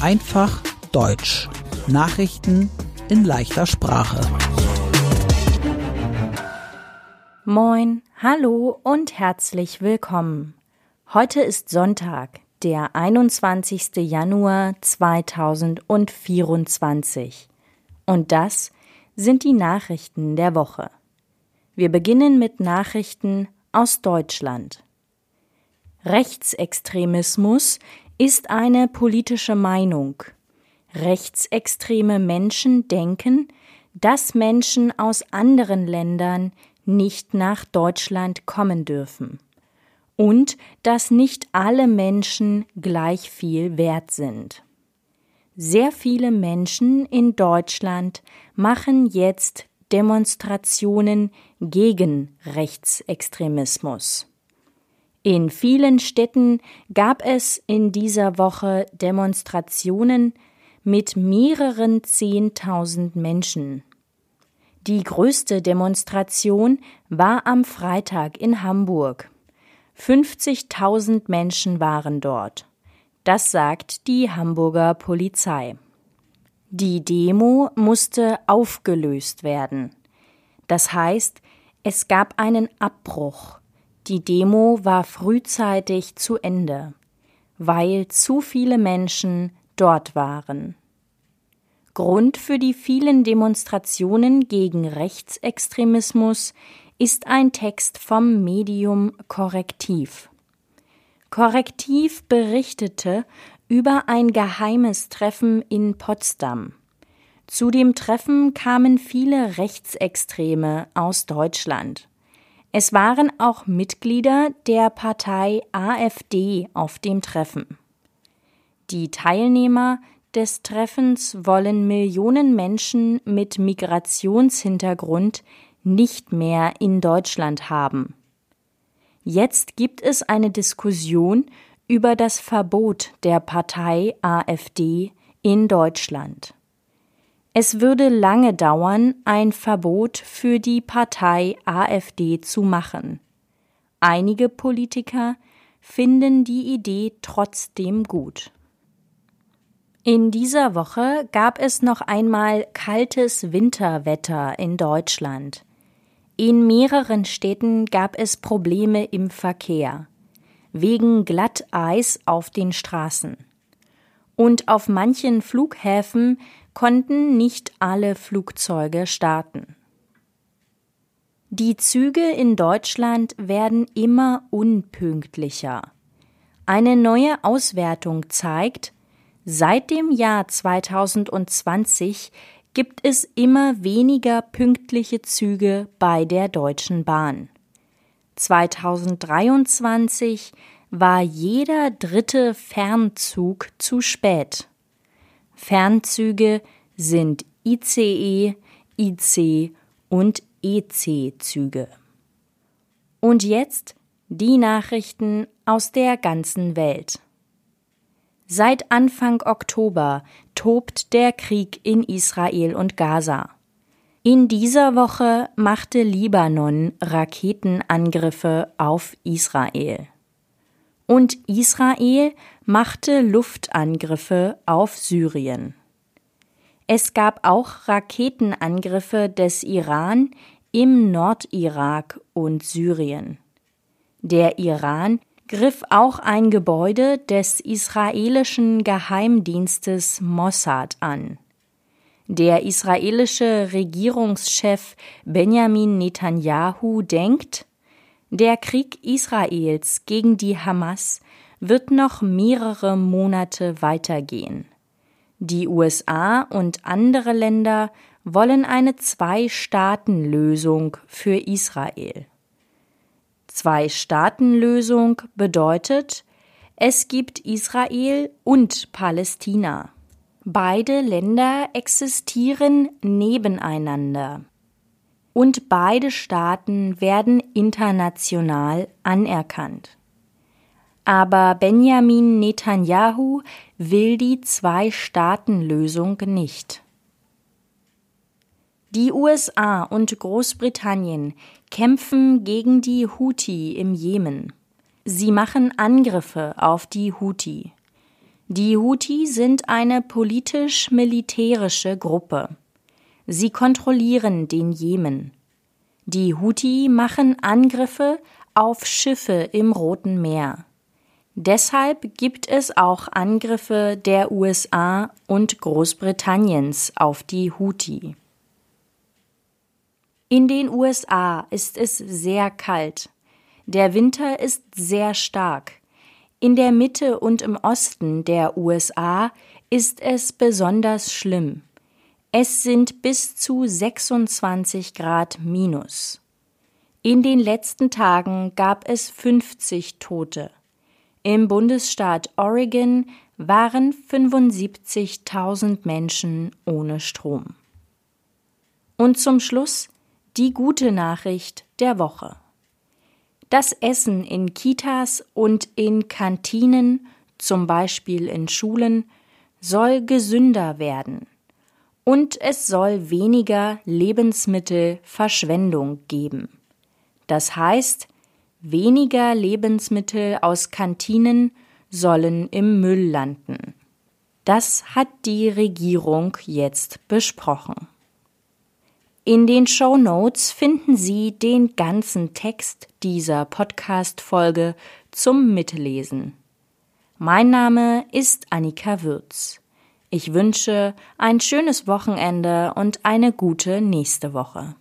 Einfach Deutsch. Nachrichten in leichter Sprache. Moin, hallo und herzlich willkommen. Heute ist Sonntag, der 21. Januar 2024. Und das sind die Nachrichten der Woche. Wir beginnen mit Nachrichten aus Deutschland. Rechtsextremismus ist eine politische Meinung. Rechtsextreme Menschen denken, dass Menschen aus anderen Ländern nicht nach Deutschland kommen dürfen und dass nicht alle Menschen gleich viel wert sind. Sehr viele Menschen in Deutschland machen jetzt Demonstrationen gegen Rechtsextremismus. In vielen Städten gab es in dieser Woche Demonstrationen mit mehreren Zehntausend Menschen. Die größte Demonstration war am Freitag in Hamburg. 50.000 Menschen waren dort. Das sagt die Hamburger Polizei. Die Demo musste aufgelöst werden. Das heißt, es gab einen Abbruch. Die Demo war frühzeitig zu Ende, weil zu viele Menschen dort waren. Grund für die vielen Demonstrationen gegen Rechtsextremismus ist ein Text vom Medium Korrektiv. Korrektiv berichtete über ein geheimes Treffen in Potsdam. Zu dem Treffen kamen viele Rechtsextreme aus Deutschland. Es waren auch Mitglieder der Partei AfD auf dem Treffen. Die Teilnehmer des Treffens wollen Millionen Menschen mit Migrationshintergrund nicht mehr in Deutschland haben. Jetzt gibt es eine Diskussion über das Verbot der Partei AfD in Deutschland. Es würde lange dauern, ein Verbot für die Partei AfD zu machen. Einige Politiker finden die Idee trotzdem gut. In dieser Woche gab es noch einmal kaltes Winterwetter in Deutschland. In mehreren Städten gab es Probleme im Verkehr wegen Glatteis auf den Straßen. Und auf manchen Flughäfen konnten nicht alle Flugzeuge starten. Die Züge in Deutschland werden immer unpünktlicher. Eine neue Auswertung zeigt, Seit dem Jahr 2020 gibt es immer weniger pünktliche Züge bei der Deutschen Bahn. 2023 war jeder dritte Fernzug zu spät. Fernzüge sind ICE, IC und EC-Züge. Und jetzt die Nachrichten aus der ganzen Welt. Seit Anfang Oktober tobt der Krieg in Israel und Gaza. In dieser Woche machte Libanon Raketenangriffe auf Israel. Und Israel machte Luftangriffe auf Syrien. Es gab auch Raketenangriffe des Iran im Nordirak und Syrien. Der Iran griff auch ein Gebäude des israelischen Geheimdienstes Mossad an. Der israelische Regierungschef Benjamin Netanyahu denkt, der Krieg Israels gegen die Hamas wird noch mehrere Monate weitergehen. Die USA und andere Länder wollen eine Zwei-Staaten-Lösung für Israel. Zwei-Staaten-Lösung bedeutet, es gibt Israel und Palästina. Beide Länder existieren nebeneinander. Und beide Staaten werden international anerkannt. Aber Benjamin Netanyahu will die Zwei-Staaten-Lösung nicht. Die USA und Großbritannien kämpfen gegen die Houthi im Jemen. Sie machen Angriffe auf die Houthi. Die Houthi sind eine politisch-militärische Gruppe. Sie kontrollieren den Jemen. Die Houthi machen Angriffe auf Schiffe im Roten Meer. Deshalb gibt es auch Angriffe der USA und Großbritanniens auf die Houthi. In den USA ist es sehr kalt. Der Winter ist sehr stark. In der Mitte und im Osten der USA ist es besonders schlimm. Es sind bis zu 26 Grad minus. In den letzten Tagen gab es 50 Tote. Im Bundesstaat Oregon waren 75.000 Menschen ohne Strom. Und zum Schluss die gute Nachricht der Woche. Das Essen in Kitas und in Kantinen, zum Beispiel in Schulen, soll gesünder werden und es soll weniger Lebensmittelverschwendung geben. Das heißt, weniger Lebensmittel aus Kantinen sollen im Müll landen. Das hat die Regierung jetzt besprochen. In den Show Notes finden Sie den ganzen Text dieser Podcast-Folge zum Mitlesen. Mein Name ist Annika Würz. Ich wünsche ein schönes Wochenende und eine gute nächste Woche.